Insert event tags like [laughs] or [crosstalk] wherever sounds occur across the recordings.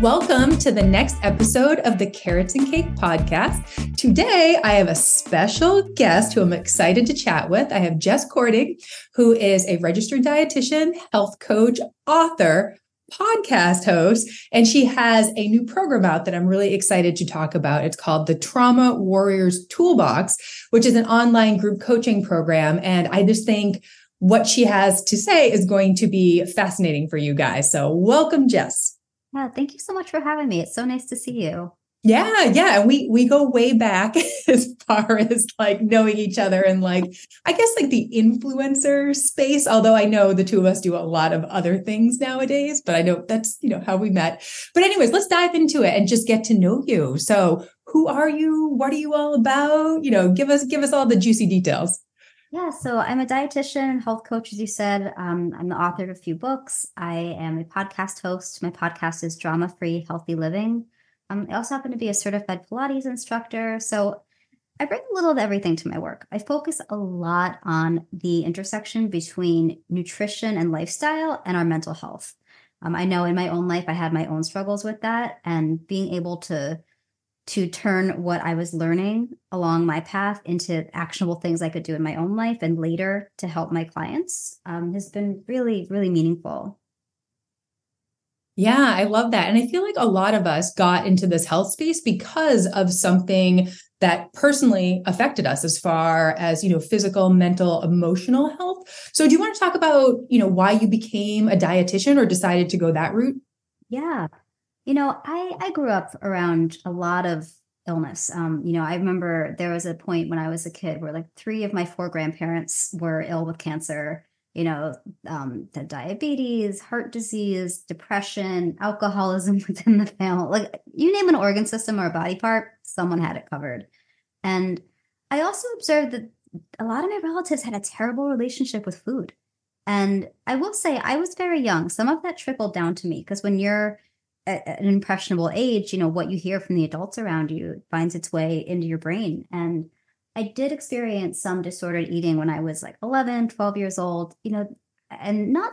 Welcome to the next episode of the Carrots and Cake podcast. Today, I have a special guest who I'm excited to chat with. I have Jess Cording, who is a registered dietitian, health coach, author, podcast host, and she has a new program out that I'm really excited to talk about. It's called the Trauma Warriors Toolbox, which is an online group coaching program. And I just think what she has to say is going to be fascinating for you guys. So, welcome, Jess. Yeah, thank you so much for having me. It's so nice to see you. Yeah, yeah. And we we go way back [laughs] as far as like knowing each other and like I guess like the influencer space, although I know the two of us do a lot of other things nowadays, but I know that's, you know, how we met. But anyways, let's dive into it and just get to know you. So, who are you? What are you all about? You know, give us give us all the juicy details. Yeah, so I'm a dietitian, health coach, as you said. Um, I'm the author of a few books. I am a podcast host. My podcast is Drama Free Healthy Living. Um, I also happen to be a certified Pilates instructor. So I bring a little of everything to my work. I focus a lot on the intersection between nutrition and lifestyle and our mental health. Um, I know in my own life, I had my own struggles with that, and being able to to turn what I was learning along my path into actionable things I could do in my own life and later to help my clients um, has been really, really meaningful. Yeah, I love that. And I feel like a lot of us got into this health space because of something that personally affected us as far as, you know, physical, mental, emotional health. So do you want to talk about, you know, why you became a dietitian or decided to go that route? Yeah. You know, I I grew up around a lot of illness. Um, you know, I remember there was a point when I was a kid where like three of my four grandparents were ill with cancer. You know, um, the diabetes, heart disease, depression, alcoholism [laughs] within the family. Like you name an organ system or a body part, someone had it covered. And I also observed that a lot of my relatives had a terrible relationship with food. And I will say I was very young. Some of that trickled down to me because when you're at an impressionable age, you know, what you hear from the adults around you finds its way into your brain. And I did experience some disordered eating when I was like 11, 12 years old, you know, and not,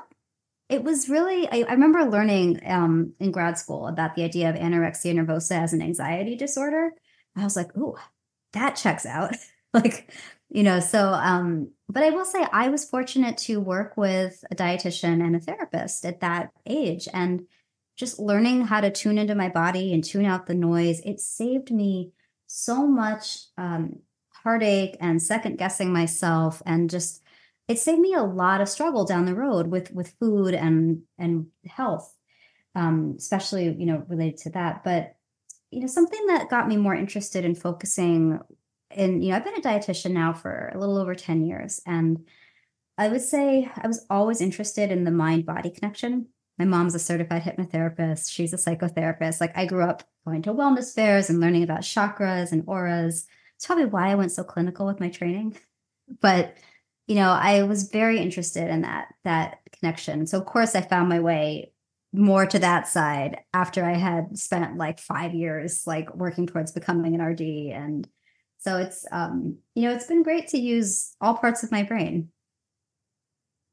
it was really, I, I remember learning um, in grad school about the idea of anorexia nervosa as an anxiety disorder. I was like, ooh, that checks out. [laughs] like, you know, so, um, but I will say I was fortunate to work with a dietitian and a therapist at that age. And just learning how to tune into my body and tune out the noise, it saved me so much um, heartache and second guessing myself and just it saved me a lot of struggle down the road with with food and and health um, especially you know related to that. But you know something that got me more interested in focusing in you know i've been a dietitian now for a little over 10 years and i would say i was always interested in the mind body connection my mom's a certified hypnotherapist. She's a psychotherapist. Like I grew up going to wellness fairs and learning about chakras and auras. It's probably why I went so clinical with my training. But you know, I was very interested in that that connection. So of course I found my way more to that side after I had spent like 5 years like working towards becoming an RD and so it's um you know, it's been great to use all parts of my brain.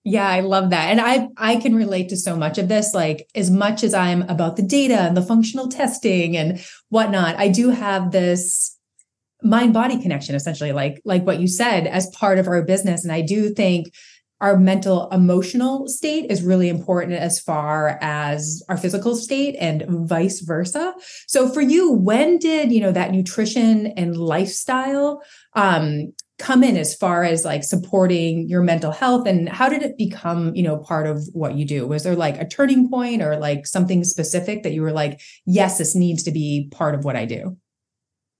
Yeah, I love that. And I I can relate to so much of this. Like as much as I'm about the data and the functional testing and whatnot, I do have this mind body connection essentially, like like what you said, as part of our business. And I do think our mental emotional state is really important as far as our physical state and vice versa so for you when did you know that nutrition and lifestyle um come in as far as like supporting your mental health? And how did it become you know part of what you do? Was there like a turning point or like something specific that you were like yes this needs to be part of what i do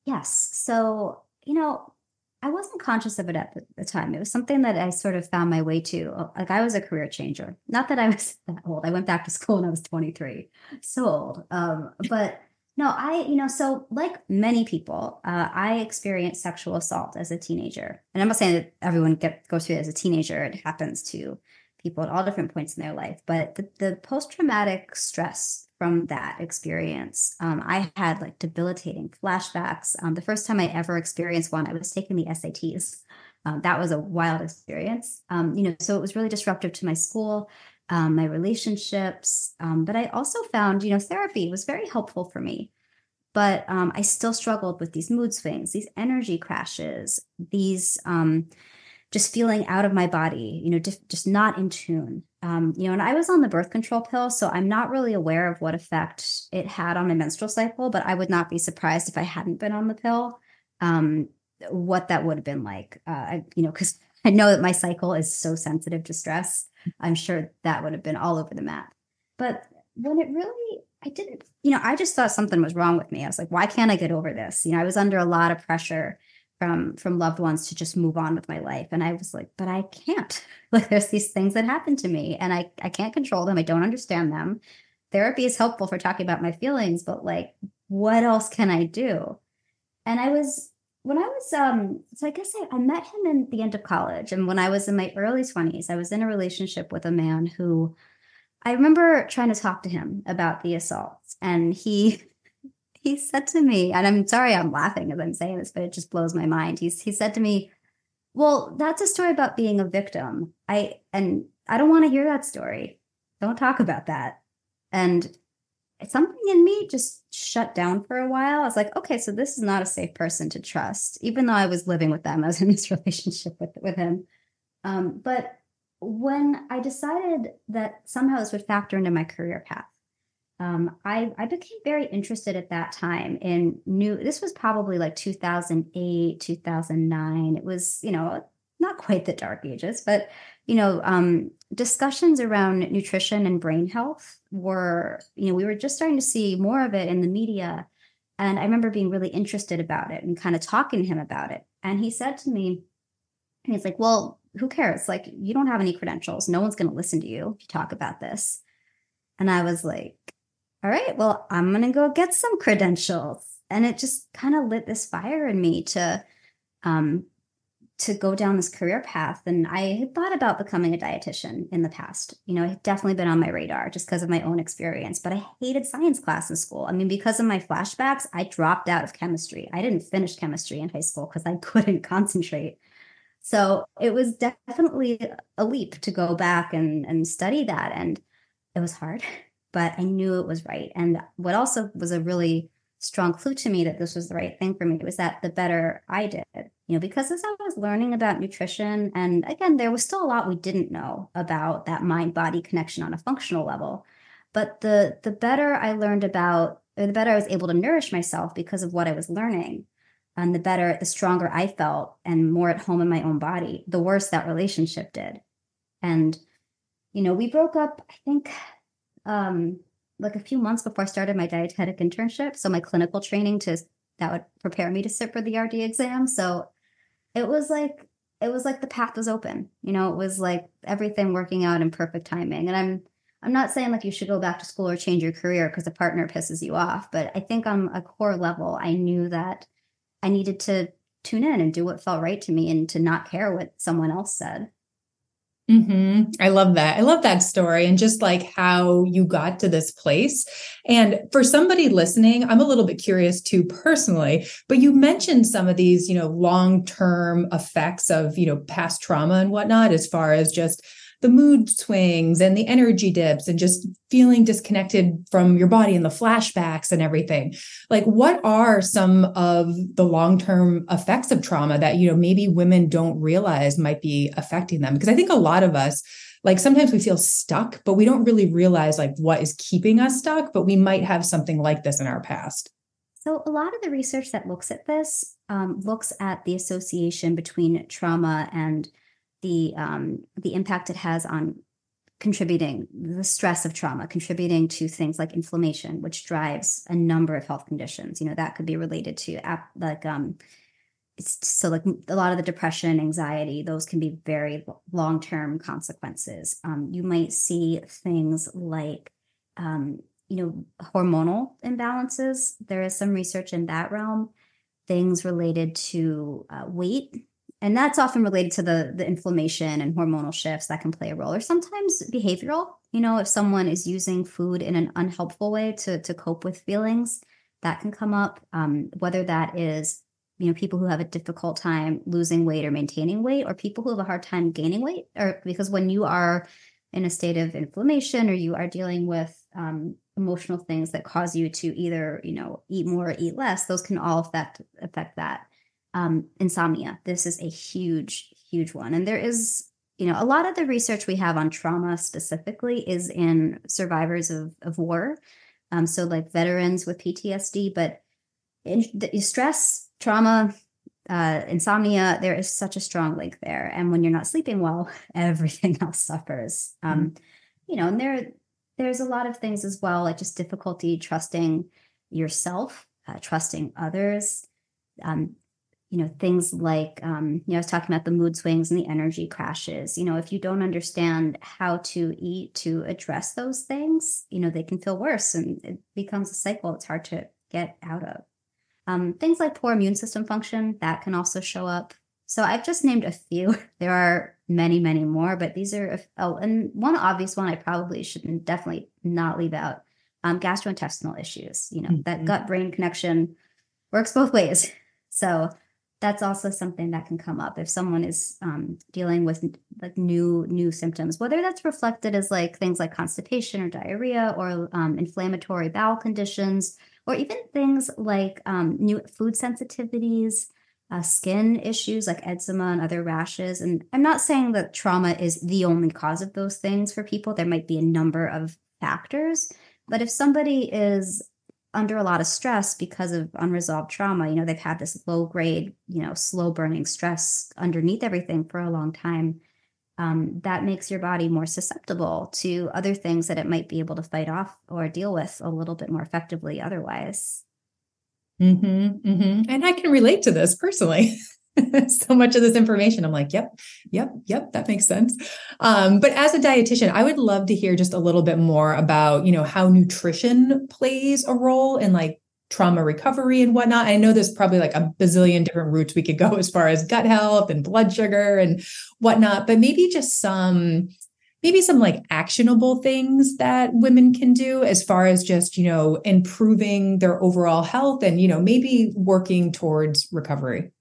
yes. So you know i wasn't conscious of it at the time. It was something that i sort of found my way to. Like i was a career changer. Not that i was [laughs] that old. I went back to school when i was 23 so old. Um, but No, I, you know, so like many people, uh, I experienced sexual assault as a teenager. And I'm not saying that everyone get, goes through it as a teenager. It happens to people at all different points in their life. But the, the post traumatic stress from that experience, um, I had like debilitating flashbacks. Um, the first time I ever experienced one, I was taking the SATs. Um, that was a wild experience. Um, you know, so it was really disruptive to my school um, my relationships. Um, but I also found, you know, therapy was very helpful for me. But um, I still struggled with these mood swings, these energy crashes, these um, just feeling out of my body, you know, just, not in tune. Um, you know, and I was on the birth control pill, so I'm not really aware of what effect it had on my menstrual cycle, but I would not be surprised if I hadn't been on the pill, um, what that would have been like. Uh, I, you know, because I know that my cycle is so sensitive to stress I'm sure that would have been all over the map. But when it really, I didn't, you know, I just thought something was wrong with me. I was like, why can't I get over this? You know, I was under a lot of pressure from from loved ones to just move on with my life and i was like but i can't [laughs] like there's these things that happen to me and i i can't control them i don't understand them therapy is helpful for talking about my feelings but like what else can i do and i was when I was um so I guess I, I met him in the end of college and when I was in my early 20s I was in a relationship with a man who I remember trying to talk to him about the assaults and he [laughs] he said to me and I'm sorry I'm laughing as I'm saying this but it just blows my mind. He's he said to me well that's a story about being a victim. I and I don't want to hear that story. Don't talk about that. And something in me just shut down for a while. I was like, okay, so this is not a safe person to trust, even though I was living with them. [laughs] I was in this relationship with with him. Um, but when I decided that somehow this would factor into my career path, um, I, I became very interested at that time in new. This was probably like 2008, 2009. It was, you know, not quite the dark ages, but you know, um, discussions around nutrition and brain health were, you know, we were just starting to see more of it in the media. And I remember being really interested about it and kind of talking to him about it. And he said to me, he's like, well, who cares? Like, you don't have any credentials. No one's going to listen to you if you talk about this. And I was like, all right, well, I'm going to go get some credentials. And it just kind of lit this fire in me to um, to go down this career path. And I had thought about becoming a dietitian in the past. You know, it definitely been on my radar just because of my own experience, but I hated science class in school. I mean, because of my flashbacks, I dropped out of chemistry. I didn't finish chemistry in high school because I [laughs] couldn't concentrate. So it was definitely a leap to go back and, and study that. And it was hard, [laughs] but I knew it was right. And what also was a really strong clue to me that this was the right thing for me was that the better I did, you know, because as I was learning about nutrition, and again, there was still a lot we didn't know about that mind body connection on a functional level. But the the better I learned about, or the better I was able to nourish myself because of what I was learning, and the better, the stronger I felt and more at home in my own body, the worse that relationship did. And, you know, we broke up, I think, um, like a few months before I started my dietetic internship. So my clinical training to that would prepare me to sit for the RD exam. So it was like it was like the path was open. You know, it was like everything working out in perfect timing. And I'm I'm not saying like you should go back to school or change your career because a partner pisses you off, but I think on a core level, I knew that I needed to tune in and do what felt right to me and to not care what someone else said. Mm-hmm. I love that. I love that story and just like how you got to this place. And for somebody listening, I'm a little bit curious too personally, but you mentioned some of these, you know, long term effects of, you know, past trauma and whatnot, as far as just the mood swings and the energy dips and just feeling disconnected from your body and the flashbacks and everything. Like, what are some of the long term effects of trauma that, you know, maybe women don't realize might be affecting them? Because I think a lot of us, like sometimes we feel stuck, but we don't really realize like what is keeping us stuck, but we might have something like this in our past. So, a lot of the research that looks at this um, looks at the association between trauma and the um, the impact it has on contributing the stress of trauma contributing to things like inflammation which drives a number of health conditions you know that could be related to like um it's so like a lot of the depression anxiety those can be very long-term consequences um, you might see things like um, you know, hormonal imbalances. There is some research in that realm, things related to uh, weight. And that's often related to the, the inflammation and hormonal shifts that can play a role, or sometimes behavioral. You know, if someone is using food in an unhelpful way to, to cope with feelings, that can come up. Um, whether that is, you know, people who have a difficult time losing weight or maintaining weight, or people who have a hard time gaining weight, or because when you are in a state of inflammation or you are dealing with um, emotional things that cause you to either you know eat more or eat less those can all affect affect that um, insomnia this is a huge huge one and there is you know a lot of the research we have on trauma specifically is in survivors of, of war um, so like veterans with ptsd but in the stress trauma uh, insomnia there is such a strong link there and when you're not sleeping well [laughs] everything else suffers um, mm-hmm. you know and there there's a lot of things as well, like just difficulty trusting yourself, uh, trusting others. Um, you know, things like, um, you know, I was talking about the mood swings and the energy crashes. You know, if you don't understand how to eat to address those things, you know, they can feel worse and it becomes a cycle it's hard to get out of. Um, things like poor immune system function that can also show up. So I've just named a few. [laughs] There are many, many more, but these are, oh, and one obvious one I probably should definitely not leave out um, gastrointestinal issues. You know, mm-hmm. that gut brain connection works both ways. [laughs] So that's also something that can come up if someone is um, dealing with like new new symptoms whether that's reflected as like things like constipation or diarrhea or um, inflammatory bowel conditions or even things like um, new food sensitivities uh, skin issues like eczema and other rashes. And I'm not saying that trauma is the only cause of those things for people. There might be a number of factors. But if somebody is under a lot of stress because of unresolved trauma, you know, they've had this low grade, you know, slow burning stress underneath everything for a long time. Um, that makes your body more susceptible to other things that it might be able to fight off or deal with a little bit more effectively otherwise. Mm-hmm, mm-hmm. And I can relate to this personally. [laughs] [laughs] so much of this information, I'm like, yep, yep, yep, that makes sense. Um, but as a dietitian, I would love to hear just a little bit more about, you know, how nutrition plays a role in like trauma recovery and whatnot. I know there's probably like a bazillion different routes we could go as far as gut health and blood sugar and whatnot, but maybe just some maybe some like actionable things that women can do as far as just, you know, improving their overall health and, you know, maybe working towards recovery.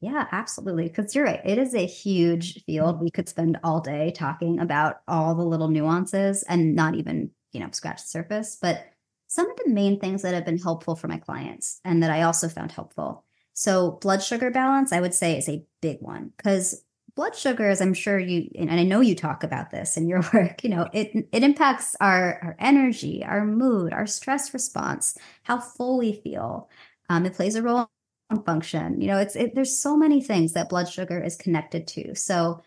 Yeah, absolutely. Because you're right. It is a huge field. We could spend all day talking about all the little nuances and not even, you know, scratch the surface. But some of the main things that have been helpful for my clients and that I also found helpful. So, blood sugar balance, I would say, is a big one because blood sugar, as I'm sure you and I know you talk about this in your [laughs] work, you know, it it impacts our our energy, our mood, our stress response, how full we feel. Um, it plays a role function. You know, it's it, there's so many things that blood sugar is connected to. So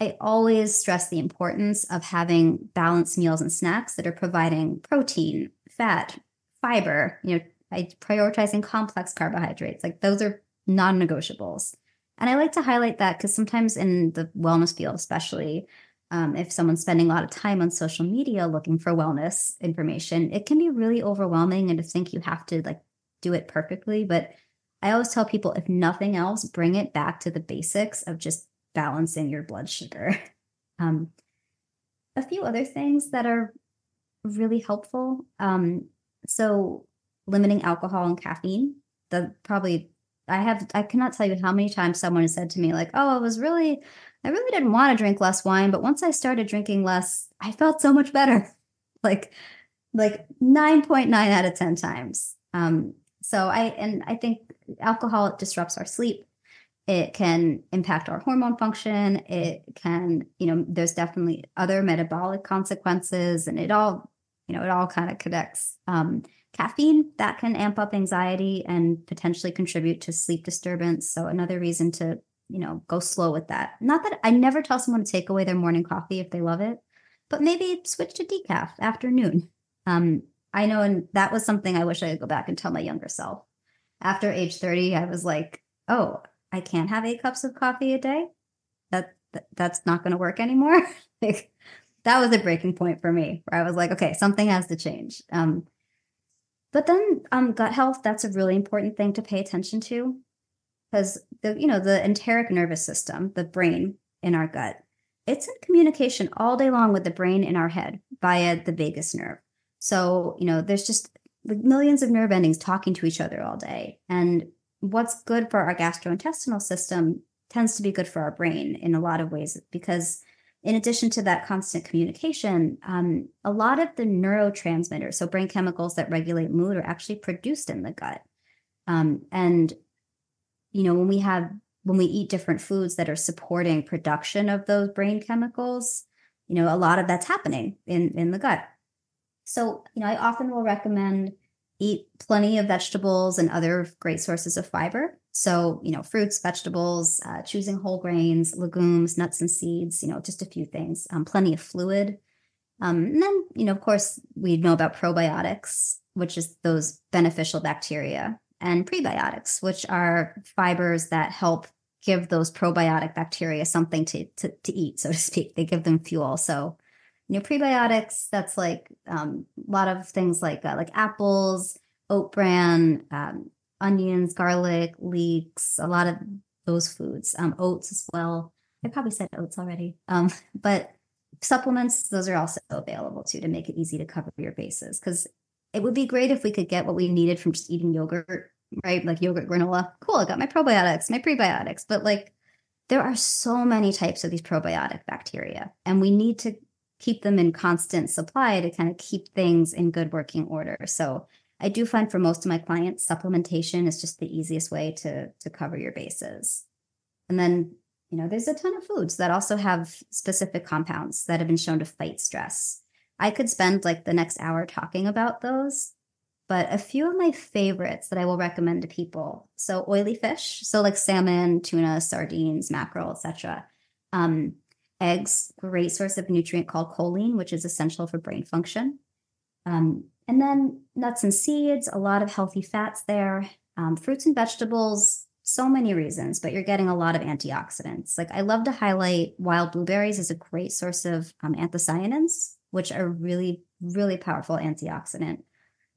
I always stress the importance of having balanced meals and snacks that are providing protein, fat, fiber, you know, I prioritizing complex carbohydrates. Like those are non-negotiables. And I like to highlight that because sometimes in the wellness field, especially um, if someone's spending a lot of time on social media looking for wellness information, it can be really overwhelming and to think you have to like do it perfectly. But I always tell people if nothing else, bring it back to the basics of just balancing your blood sugar. [laughs] Um, a few other things that are really helpful. Um, so limiting alcohol and caffeine. The probably I have I cannot tell you how many times someone has said to me like, "Oh, I was really I really didn't want to drink less wine, but once I started drinking less, I felt so much better." [laughs] like like 9.9 out of 10 times. Um so I and I think alcohol disrupts our sleep. It can impact our hormone function. It can, you know, there's definitely other metabolic consequences and it all, you know, it all kind of connects. Um caffeine that can amp up anxiety and potentially contribute to sleep disturbance so another reason to you know go slow with that not that i never tell someone to take away their morning coffee if they love it but maybe switch to decaf afternoon um i know and that was something i wish i could go back and tell my younger self. After age 30 i was like oh i can't have eight cups of coffee a day? That, that that's not going to work anymore? [laughs] Like that was a breaking point for me where i was like okay something has to change. Um But then um, gut health, that's a really important thing to pay attention to because the you know the enteric nervous system, the brain in our gut, it's in communication all day long with the brain in our head via the vagus nerve. So, you know, there's just like millions of nerve endings talking to each other all day. And what's good for our gastrointestinal system tends to be good for our brain in a lot of ways because in addition to that constant communication, um, a lot of the neurotransmitters, so brain chemicals that regulate mood, are actually produced in the gut. Um, and you know, when we have when we eat different foods that are supporting production of those brain chemicals, you know, a lot of that's happening in in the gut. So, you know, I often will recommend eat plenty of vegetables and other great sources of fiber. So, you know, fruits, vegetables, uh, choosing whole grains, legumes, nuts and seeds, you know, just a few things, um, plenty of fluid. Um, and then, you know, of course, we know about probiotics, which is those beneficial bacteria and prebiotics, which are fibers that help give those probiotic bacteria something to, to, to eat, so to speak. They give them fuel. So, you know, prebiotics, that's like um, a lot of things like uh, like apples, oat bran, um, onions, garlic, leeks, a lot of those foods, um, oats as well. I probably said oats already. Um, [laughs] but supplements, those are also available too to make it easy to cover your bases because it would be great if we could get what we needed from just eating yogurt, right? Like yogurt granola. Cool, I got my probiotics, my prebiotics. But like there are so many types of these probiotic bacteria, and we need to keep them in constant supply to kind of keep things in good working order. So I do find for most of my clients, supplementation is just the easiest way to to cover your bases. And then, you know, there's a ton of foods that also have specific compounds that have been shown to fight stress. I could spend like the next hour talking about those, but a few of my favorites that I will recommend to people. So oily fish, so like salmon, tuna, sardines, mackerel, etc. Um, eggs, great source of nutrient called choline, which is essential for brain function. Um, and then nuts and seeds, a lot of healthy fats there. Um, fruits and vegetables, so many reasons, but you're getting a lot of antioxidants. Like I love to highlight wild blueberries as a great source of um, anthocyanins, which are really, really powerful antioxidant.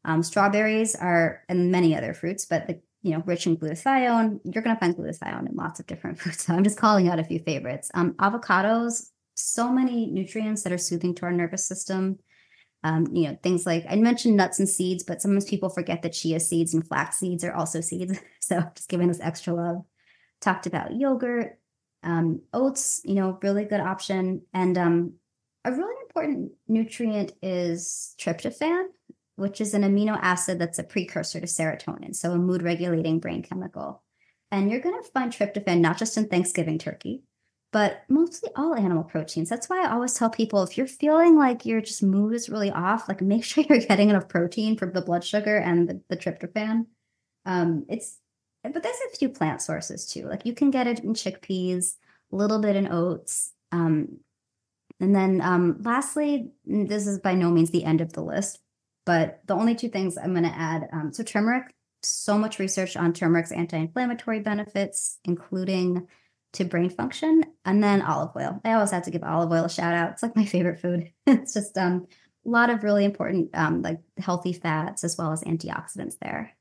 Um, strawberries are, and many other fruits, but the you know, rich in glutathione. You're going to find glutathione in lots of different [laughs] foods. So I'm just calling out a few favorites. Um, avocados, so many nutrients that are soothing to our nervous system. Um, you know, things like I mentioned nuts and seeds, but sometimes people forget that chia seeds and flax seeds are also seeds. [laughs] So just giving us extra love. Talked about yogurt, um, oats, you know, really good option. And um, a really important nutrient is tryptophan, which is an amino acid that's a precursor to serotonin, so a mood regulating brain chemical. And you're going to find tryptophan not just in Thanksgiving turkey, but mostly all animal proteins. That's why I always tell people if you're feeling like your just mood is really off, like make [laughs] sure you're getting enough protein for the blood sugar and the, the tryptophan. Um, it's but there's a few plant sources too. Like you can get it in chickpeas, a little bit in oats. Um, and then um, lastly, this is by no means the end of the list, but the only two things I'm going to add um, so turmeric, so much research on turmeric's anti inflammatory benefits, including to brain function, and then olive oil. I always have to give olive oil a shout out. It's like my favorite food. [laughs] it's just um, a lot of really important, um, like healthy fats as well as antioxidants there.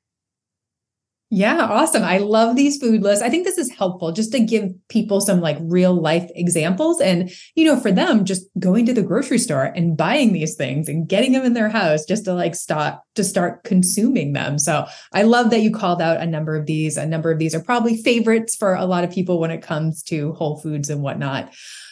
Yeah, awesome. I love these food lists. I think this is helpful just to give people some like real life examples. And, you know, for them, just going to the grocery store and buying these things and getting them in their house just to like stop to start consuming them. So I love that you called out a number of these. A number of these are probably favorites for a lot of people when it comes to whole foods and whatnot.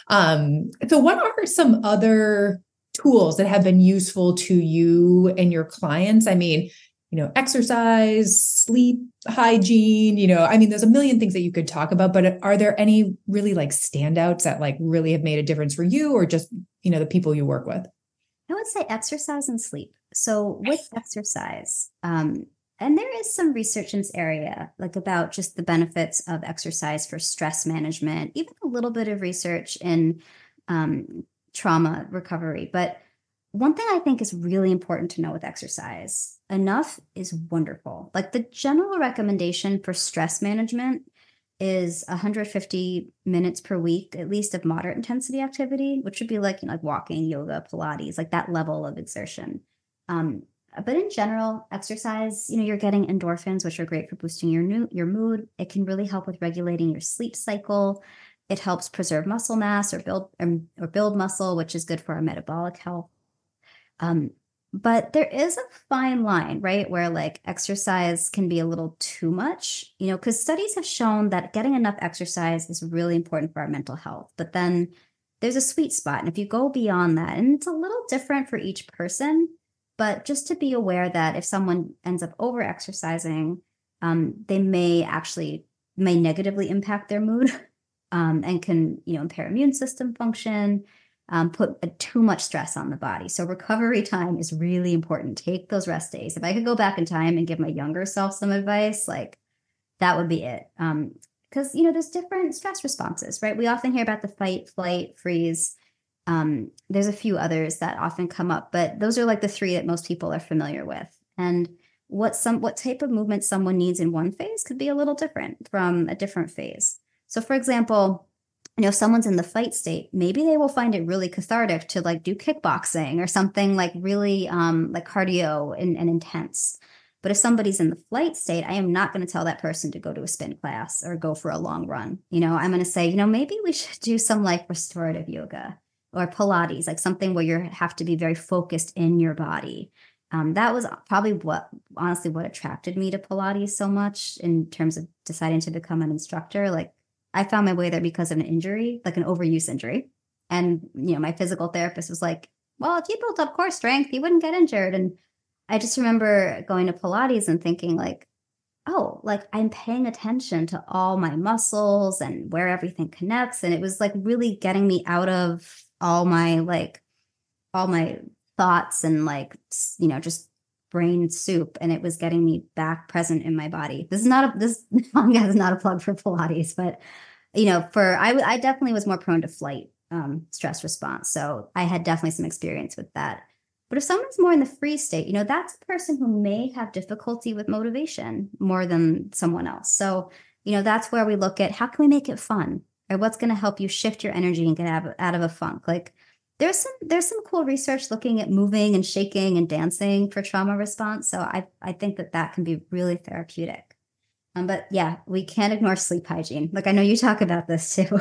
Um, so, what are some other tools that have been useful to you and your clients? I mean, you know, exercise, sleep, hygiene, you know, I mean, there's a million things that you could talk about, but are there any really like standouts that like really have made a difference for you or just, you know, the people you work with? I would say exercise and sleep. So with exercise, um, and there is some research in this area, like about just the benefits of exercise for stress management, even a little bit of research in um, trauma recovery. But one thing I think is really important to know with exercise enough is wonderful. Like the general recommendation for stress management is 150 minutes per week, at least of moderate intensity activity, which would be like, you know, like walking, yoga, Pilates, like that level of exertion. Um, but in general, exercise, you know, you're getting endorphins, which are great for boosting your new, your mood. It can really help with regulating your sleep cycle. It helps preserve muscle mass or build um, or build muscle, which is good for our metabolic health. Um, but there is a fine line, right, where like exercise can be a little too much, you know, because studies have shown that getting enough exercise is really important for our mental health. But then there's a sweet spot, and if you go beyond that, and it's a little different for each person but just to be aware that if someone ends up over exercising, um, they may actually may negatively impact their mood [laughs] um, and can you know impair immune system function, um, put too much stress on the body. So recovery time is really important. Take those rest days. If I could go back in time and give my younger self some advice, like that would be it. Because um, you know there's different stress responses, right? We often hear about the fight, flight, freeze. Um, there's a few others that often come up, but those are like the three that most people are familiar with. And what some what type of movement someone needs in one phase could be a little different from a different phase. So, for example, you know, someone's in the fight state, maybe they will find it really cathartic to like do kickboxing or something like really um, like cardio and, and intense. But if somebody's in the flight state, I am not going to tell that person to go to a spin class or go for a long run. You know, I'm going to say, you know, maybe we should do some like restorative yoga or Pilates, like something where you have to be very focused in your body. Um, that was probably what honestly what attracted me to Pilates so much in terms of deciding to become an instructor. Like I found my way there because of an injury, like an overuse injury. And you know, my physical therapist was like, Well, if you built up core strength, you wouldn't get injured. And I just remember going to Pilates and thinking, like, oh, like I'm paying attention to all my muscles and where everything connects. And it was like really getting me out of all my like all my thoughts and like you know just brain soup and it was getting me back present in my body. This is not a this [laughs] podcast is not a plug for pilates but you know for i i definitely was more prone to flight um, stress response. So i had definitely some experience with that. But if someone's more in the free state you know that's a person who may have difficulty with motivation more than someone else. So you know that's where we look at how can we make it fun? Or what's going to help you shift your energy and get out of, out of a funk? Like there's some there's some cool research looking at moving and shaking and dancing for trauma response so i i think that that can be really therapeutic um, but yeah we can't ignore sleep hygiene like i know you talk about this too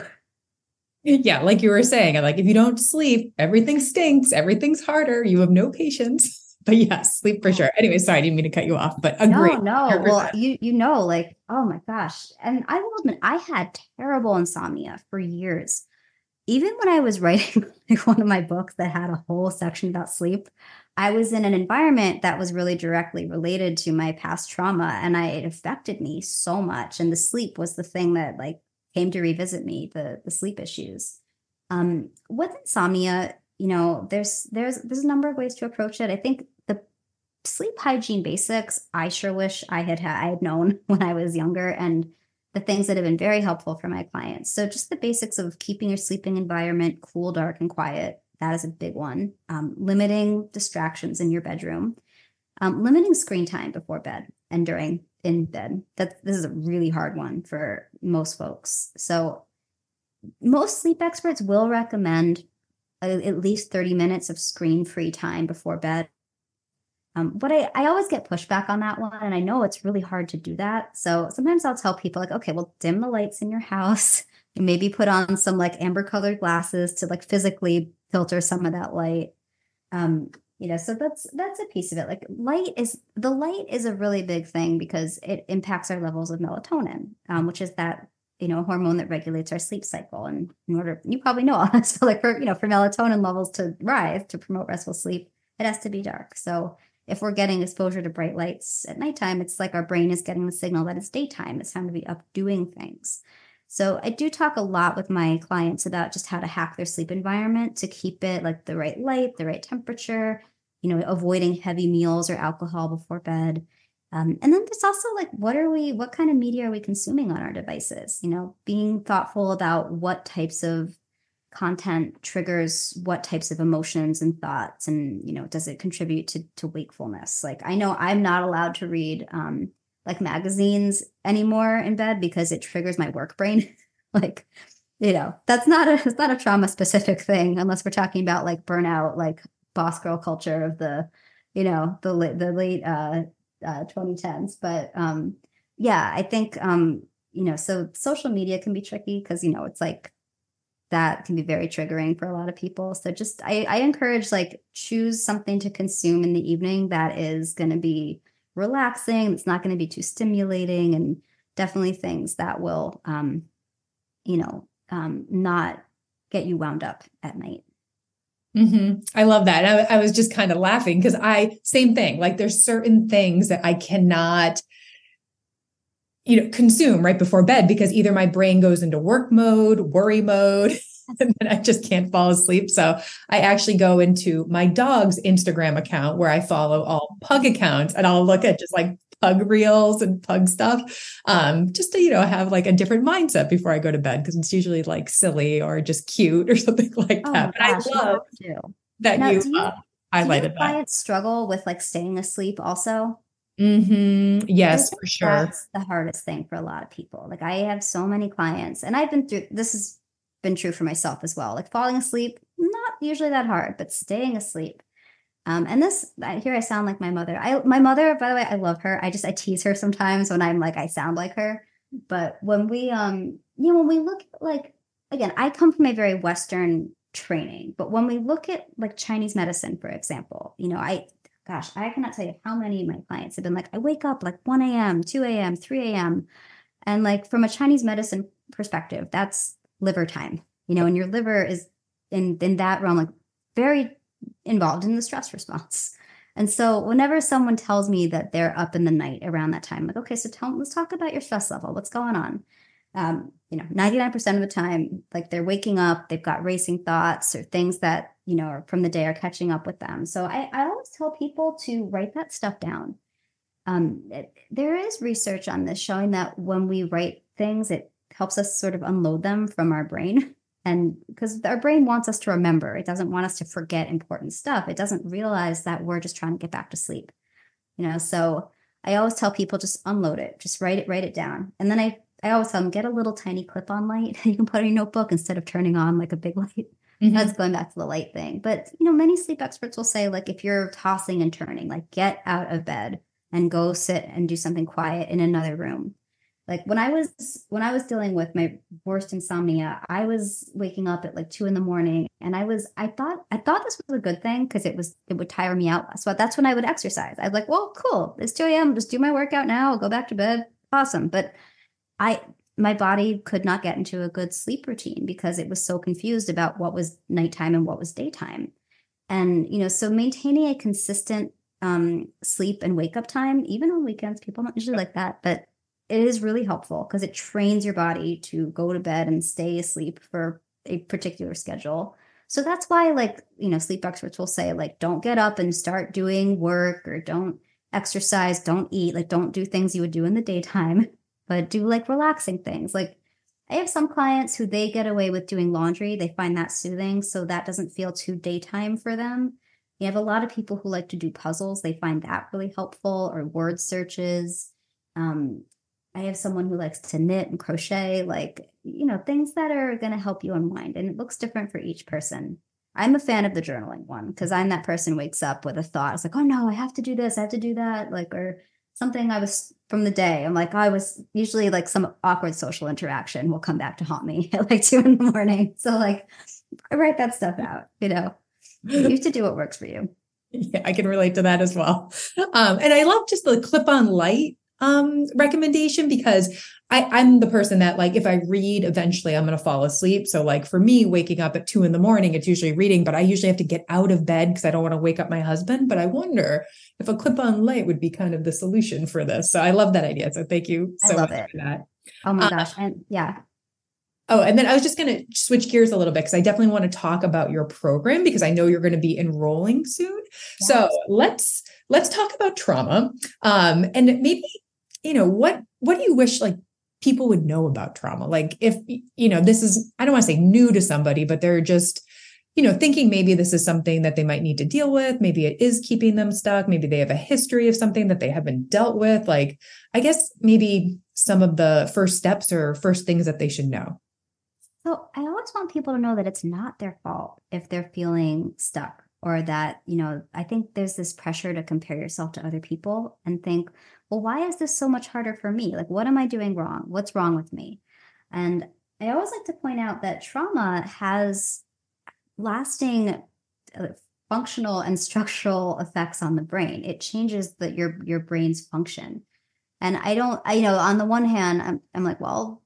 [laughs] yeah like you were saying like if you don't sleep everything stinks everything's harder you have no patience [laughs] but yes, sleep for sure. Anyway, sorry, I didn't mean to cut you off, but agree. No, no. Well, you you know, like, oh my gosh. And I will admit, I had terrible insomnia for years. Even when I was writing [laughs] like one of my books that had a whole section about sleep, I was in an environment that was really directly related to my past trauma and I it affected me so much. And the sleep was the thing that like came to revisit me, the the sleep issues. Um, with insomnia, you know, there's there's there's a number of ways to approach it. I think the sleep hygiene basics, I sure wish I had had, I had known [laughs] when I was younger, and the things that have been very helpful for my clients. So just the basics of keeping your sleeping environment cool, dark, and quiet. That is a big one. Um, limiting distractions in your bedroom, um, limiting screen time before bed and during in bed. That this is a really hard one for most folks. So most sleep experts will recommend at least 30 minutes of screen free time before bed. Um, but I, I always get pushback on that one. And I know it's really hard to do that. So sometimes I'll tell people, like, okay, well, dim the lights in your house. [laughs] and Maybe put on some like amber colored glasses to like physically filter some of that light. Um, you know, so that's that's a piece of it. Like light is the light is a really big thing because it impacts our levels of melatonin, um, which is that you know, hormone that regulates our sleep cycle. And in order, you probably know all this, [laughs] so like for, you know, for melatonin levels to rise to promote restful sleep, it has to be dark. So if we're getting exposure to bright lights at nighttime, it's like our brain is getting the signal that it's daytime. It's time to be up doing things. So I do talk a lot with my clients about just how to hack their sleep environment to keep it like the right light, the right temperature, you know, avoiding heavy meals or alcohol before bed. Um, and then there's also like, what are we, what kind of media are we consuming on our devices? You know, being thoughtful about what types of content triggers what types of emotions and thoughts and you know does it contribute to to wakefulness like i know i'm not allowed to read um like magazines anymore in bed because it triggers my work brain [laughs] like you know that's not a it's not a trauma specific thing unless we're talking about like burnout like boss girl culture of the you know, the the late uh, uh 2010s. But um yeah, I think um, you know, so social media can be tricky because you know, it's like that can be very triggering for a lot of people. So just I, I encourage like choose something to consume in the evening that is going to be relaxing. It's not going to be too stimulating, and definitely things that will, um, you know, um, not get you wound up at night. Mm-hmm. I love that. I, I was just kind of laughing because I same thing. Like there's certain things that I cannot you know, consume right before bed because either my brain goes into work mode, worry mode, [laughs] and then I just can't fall asleep. So I actually go into my dog's Instagram account where I follow all pug accounts and I'll look at just like pug reels and pug stuff. Um, just to, you know, have like a different mindset before I go to bed because it's usually like silly or just cute or [laughs] something like oh that. But gosh, I love that now, you, you uh, highlighted do that. struggle with like staying asleep also? Mm-hmm. Yes, for sure. That's the hardest thing for a lot of people. Like I have so many clients, and I've been through this has been true for myself as well. Like falling asleep, not usually that hard, but staying asleep. Um, and this here I sound like my mother. I my mother, by the way, I love her. I just I tease her sometimes when I'm like I sound like her. But when we um you know when we look like again, I come from a very Western training, but when we look at like Chinese medicine, for example, you know, I gosh, I cannot tell you how many of my clients have been like, I wake up like 1 a.m., 2 a.m., 3 a.m. And like from a Chinese medicine perspective, that's liver time, you know, and your liver is in, in that realm, like very involved in the stress response. And so whenever someone tells me that they're up in the night around that time, like, okay, so tell let's talk about your stress level. What's going on? Um, you know, 99% of the time, like they're waking up, they've got racing thoughts or things that you know, from the day are catching up with them. So I, I always tell people to write that stuff down. Um, it, there is research on this showing that when we write things, it helps us sort of unload them from our brain. [laughs] And because our brain wants us to remember, it doesn't want us to forget important stuff. It doesn't realize that we're just trying to get back to sleep. You know, so I always tell people just unload it, just write it, write it down. And then I, I always tell them get a little tiny clip on light [laughs] you can put in your notebook instead of turning on like a big [laughs] light. Mm-hmm. That's going back to the light thing. But, you know, many sleep experts will say, like, if you're tossing and turning, like, get out of bed and go sit and do something quiet in another room. Like when I was when I was dealing with my worst insomnia, I was waking up at like two in the morning, and I was I thought I thought this was a good thing because it was it would tire me out. So that's when I would exercise. I'd like, well, cool, it's two a.m. Just do my workout now. I'll go back to bed. Awesome. But I my body could not get into a good sleep routine because it was so confused about what was nighttime and what was daytime. And, you know, so maintaining a consistent um, sleep and wake up time, even on weekends, people don't usually like that, but it is really helpful because it trains your body to go to bed and stay asleep for a particular schedule. So that's why, like, you know, sleep experts will say, like, don't get up and start doing work or don't exercise, don't eat, like, don't do things you would do in the daytime but do like relaxing things. Like I have some clients who they get away with doing laundry. They find that soothing. So that doesn't feel too daytime for them. You have a lot of people who like to do puzzles. They find that really helpful or word searches. Um, I have someone who likes to knit and crochet, like, you know, things that are going to help you unwind. And it looks different for each person. I'm a fan of the journaling one because I'm that person wakes up with a thought. It's like, oh no, I have to do this, I have to do that. Like, or something I was from the day. I'm like, I was usually like some awkward social interaction will come back to haunt me [laughs] at like two in the morning. So like I write that stuff out, you know. You have to do what works for you. [laughs] Yeah, I can relate to that as well. Um, and I love just the clip on light um, recommendation because I, I'm the person that like if I read, eventually I'm going to fall asleep. So like for me, waking up at two in the morning, it's usually reading, but I usually have to get out of bed because I don't want to wake up my husband. But I wonder if a clip-on light would be kind of the solution for this. So I love that idea. So thank you so much it. for that. Oh my uh, gosh. And yeah. Oh, and then I was just going to switch gears a little bit because I definitely want to talk about your program because I know you're going to be enrolling soon. Yes. So let's let's talk about trauma. Um, and maybe you know what what do you wish like people would know about trauma? Like if you know this is I don't want to say new to somebody, but they're just you know, thinking maybe this is something that they might need to deal with. Maybe it is keeping them stuck. Maybe they have a history of something that they haven't dealt with. Like, I guess maybe some of the first steps or first things that they should know. So, I always want people to know that it's not their fault if they're feeling stuck or that, you know, I think there's this pressure to compare yourself to other people and think, well, why is this so much harder for me? Like, what am I doing wrong? What's wrong with me? And I always like to point out that trauma has lasting uh, functional and structural effects on the brain. It changes the, your your brain's function. And I don't, I, you know, on the one hand, I'm, I'm like, well,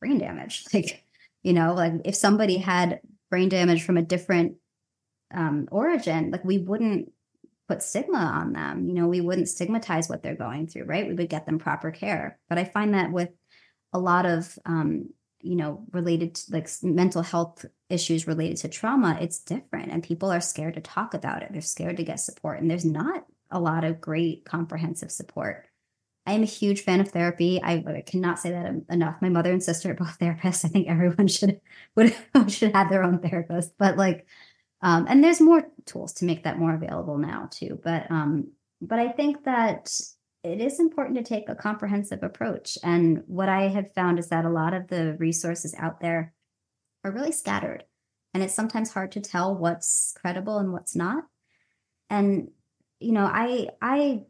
brain damage. [laughs] Like, you know, like if somebody had brain damage from a different um, origin, like we wouldn't put stigma on them. You know, we wouldn't stigmatize what they're going through, right? We would get them proper care. But I find that with a lot of, um, you know, related to like mental health issues related to trauma, it's different. And people are scared to talk about it. They're scared to get support. And there's not a lot of great comprehensive support. I am a huge fan of therapy. I, I, cannot say that enough. My mother and sister are both [laughs] therapists. I think everyone should would [laughs] should have their own therapist. But like, um, and there's more tools to make that more available now too. But um, but I think that it is important to take a comprehensive approach. And what I have found is that a lot of the resources out there are really scattered, and it's sometimes hard to tell what's credible and what's not. And you know, I I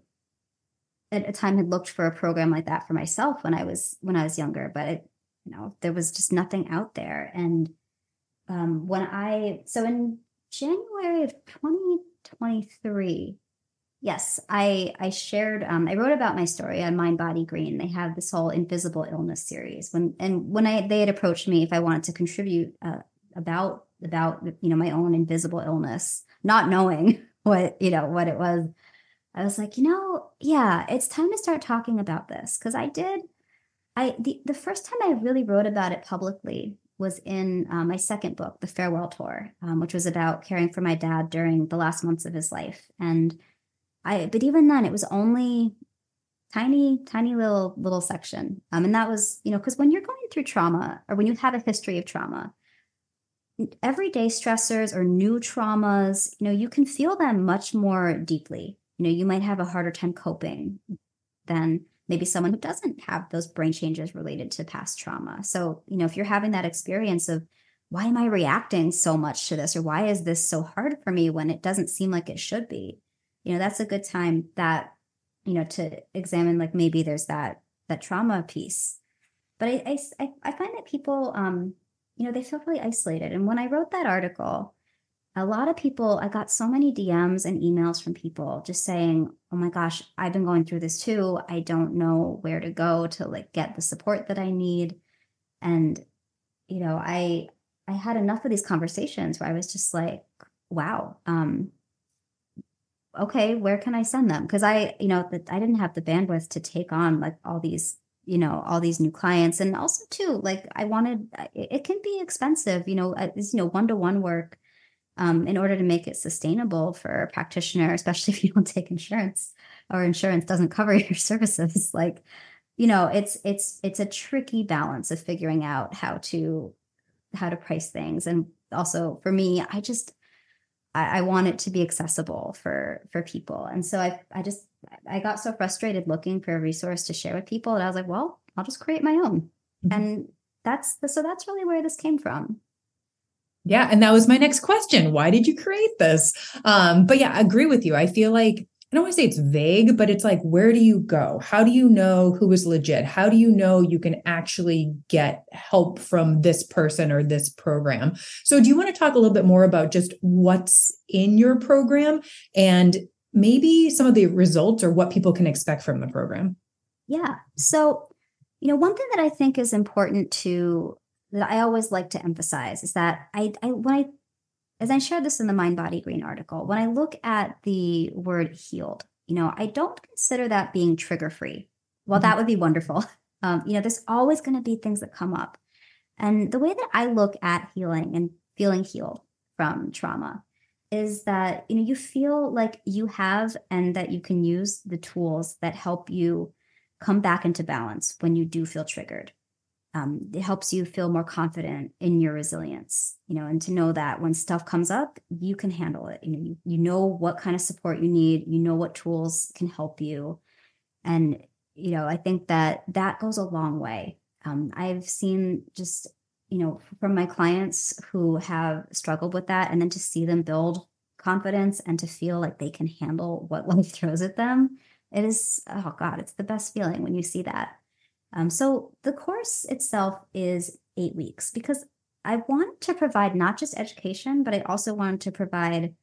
at a time had looked for a program like that for myself when I was when I was younger, but it, you know, there was just nothing out there. And um, when I so in January of 2023, yes, I I shared um, I wrote about my story on Mind Body Green. They have this whole invisible illness series. When and when I they had approached me if I wanted to contribute uh, about about you know my own invisible illness, not knowing [laughs] what you know what it was I was like, you know, yeah, it's time to start talking about this because I did. I the the first time I really wrote about it publicly was in um, my second book, The Farewell Tour, um, which was about caring for my dad during the last months of his life. And I, but even then, it was only tiny, tiny little little section. Um, and that was, you know, because when you're going through trauma or when you have a history of trauma, everyday stressors or new traumas, you know, you can feel them much more deeply you know you might have a harder time coping than maybe someone who doesn't have those brain changes related to past trauma. So you know if you're having that experience of why am i reacting so much to this? Or why is this so hard for me when it doesn't seem like it should be? You know that's a good time that you know to examine like maybe there's that that trauma piece. But i i, I find that people um you know they feel really isolated. And when i wrote that article a lot of people, I got so many DMs and emails from people just saying, "Oh my gosh, I've been going through this too. I don't know where to go to like get the support that I need." And you know, I I had enough of these conversations where I was just like, "Wow, um okay, where can I send them?" Because I, you know, that I didn't have the bandwidth to take on like all these you know all these new clients and also too like i wanted it, can be expensive you know it's you know one-to-one work um, in order to make it sustainable for a practitioner, especially [laughs] if you don't take insurance or insurance doesn't cover [laughs] your services. Like, you know, it's it's it's a tricky balance of figuring out how to how to price things. And also for me, I just I, I want it to be accessible for for people. And so I I just I got so frustrated looking for a resource to share with people and I was like, well, I'll just create my own. Mm-hmm. And that's so that's really where this came from. Yeah. And that was my next question. Why did you create this? Um, but yeah, I agree with you. I feel like I don't want to say it's vague, but it's like, where do you go? How do you know who is legit? How do you know you can actually get help from this person or this program? So, do you want to talk a little bit more about just what's in your program and maybe some of the results or what people can expect from the program? Yeah. So, you know, one thing that I think is important to that I always like to emphasize is that I, I when I as I shared this in the Mind Body Green article, when I look at the word healed, you know, I don't consider that being trigger free. Well, mm-hmm. that would be wonderful. [laughs] Um, you know, there's always going to be things that come up. And the way that I look at healing and feeling healed from trauma is that, you know, you feel like you have and that you can use the tools that help you come back into balance when you do feel triggered um, it helps you feel more confident in your resilience you know and to know that when stuff comes up you can handle it you know you, you know what kind of support you need you know what tools can help you and you know i think that that goes a long way um, i've seen just you know from my clients who have struggled with that and then to see them build confidence and to feel like they can handle what [laughs] life throws at them. It is, oh God, it's the best feeling when you see that. Um, so the course itself is eight weeks because I want to provide not just education, but I also want to provide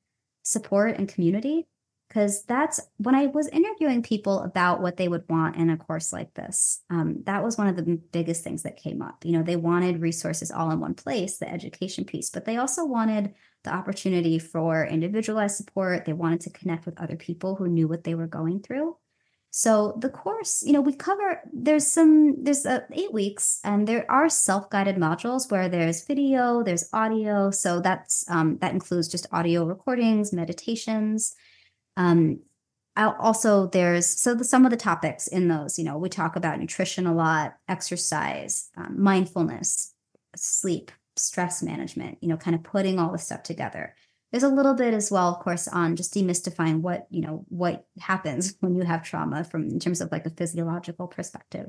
support and community because that's when I was interviewing people about what they would want in a course like this. Um, that was one of the biggest things that came up. You know, they wanted resources all in one place, the education piece, but they also wanted the opportunity for individualized support. They wanted to connect with other people who knew what they were going through. So the course, you know, we cover there's some there's uh, 8 weeks and there are self-guided modules where there's video, there's audio, so that's um, that includes just audio recordings, meditations. Um, also there's so the, some of the topics in those, you know, we talk about nutrition a lot, exercise, um, mindfulness, sleep, stress management, you know, kind of putting all the stuff together there's a little bit as well of course on just demystifying what you know what happens [laughs] when you have trauma from in terms of like a physiological perspective.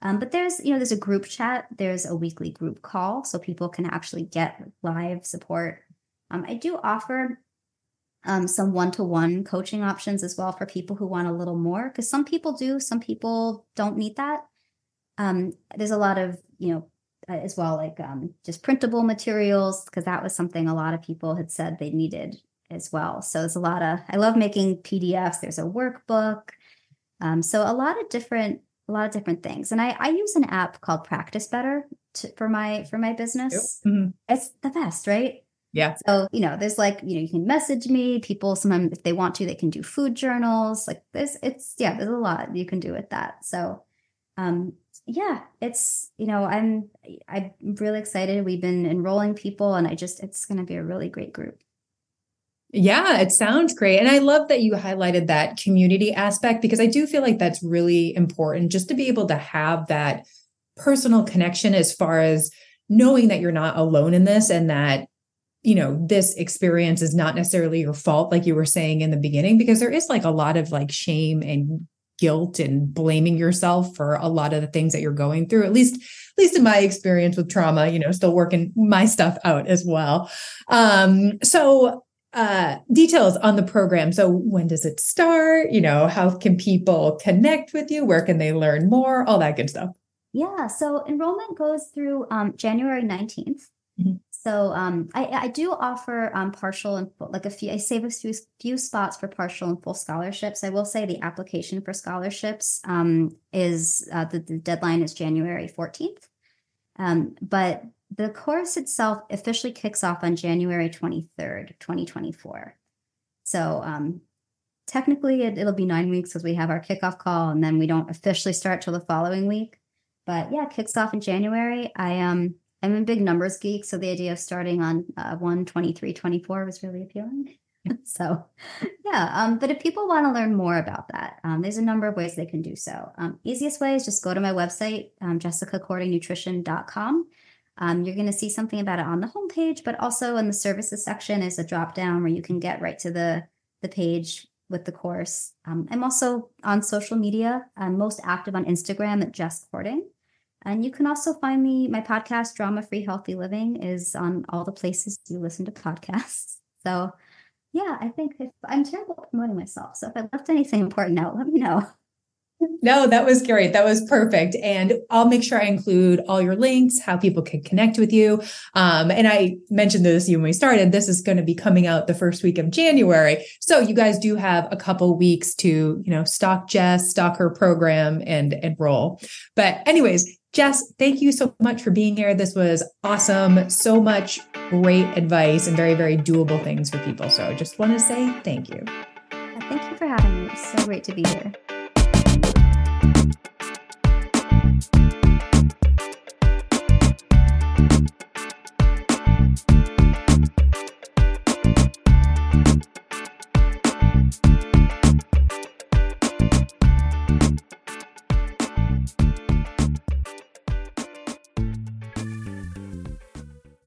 Um, but there's you know there's a group chat there's a weekly group call so people can actually get live support. Um, i do offer um, some one-to-one coaching options as well for people who want a little more because some people do some people don't need that. Um, there's a lot of you know as well, like um, just printable materials, because that was something a lot of people had said they needed as well. So it's a lot of, I love making PDFs. There's a workbook. Um, so a lot of different, a lot of different things. And I, I use an app called Practice Better to, for my, for my business. Yep. Mm-hmm. It's the best, right? Yeah. So, you know, there's like, you know, you can message me. People sometimes if they want to, they can do food journals. Like this, it's yeah, there's a lot you can do with that. So um yeah, it's you know, I'm I'm really excited. We've been enrolling people, and I just it's going to be a really great group. Yeah, it sounds great. And I love that you highlighted that community aspect because I do feel like that's really important just to be able to have that personal connection as far as knowing that you're not alone in this and that you know this experience is not necessarily your fault like you were saying in the beginning because there is like a lot of like shame and guilt and blaming yourself for a lot of the things that you're going through at least at least in my experience with trauma you know still working my stuff out as well. Um so uh details on the program. So when does it start? You know how can people connect with you? Where can they learn more? All that good stuff. Yeah so enrollment goes through um january 19th mm-hmm. So um, I, I do offer um, partial and full, like a few. I save a few, few spots for partial and full scholarships. I will say the application for scholarships um, is uh, the, the deadline is January fourteenth, um, but the course itself officially kicks off on January twenty third, twenty twenty four. So um, technically, it, it'll be nine weeks because we have our kickoff call, and then we don't officially start till the following week. But yeah, kicks off in January. I um I'm a big numbers geek, so the idea of starting on uh, 1, 23, 24 was really appealing. [laughs] so, yeah. Um, but if people want to learn more about that, um, there's a number of ways they can do so. Um, easiest way is just go to my website, um, jessicacordingnutrition.com. Um, you're going to see something about it on the homepage, but also in the services section is a drop down where you can get right to the the page with the course. Um, I'm also on social media. I'm most active on Instagram at Jess Cording. And you can also find me, my podcast, Drama Free Healthy Living, is on all the places you listen to podcasts. [laughs] So, yeah, I think if, I'm terrible at promoting myself. So, if I left anything important out, let me know. [laughs] No, that was great. That was perfect. And I'll make sure I include all your links, how people can connect with you. Um, and I mentioned this when we started. This is going to be coming out the first week of January. So you guys do have a couple weeks to, you know, stock Jess, stock her program and enroll. But anyways, Jess, thank you so much for being here. This was awesome. So much great advice and very, very doable things for people. So I just want to say thank you. Thank you for having me. It's so great to be here.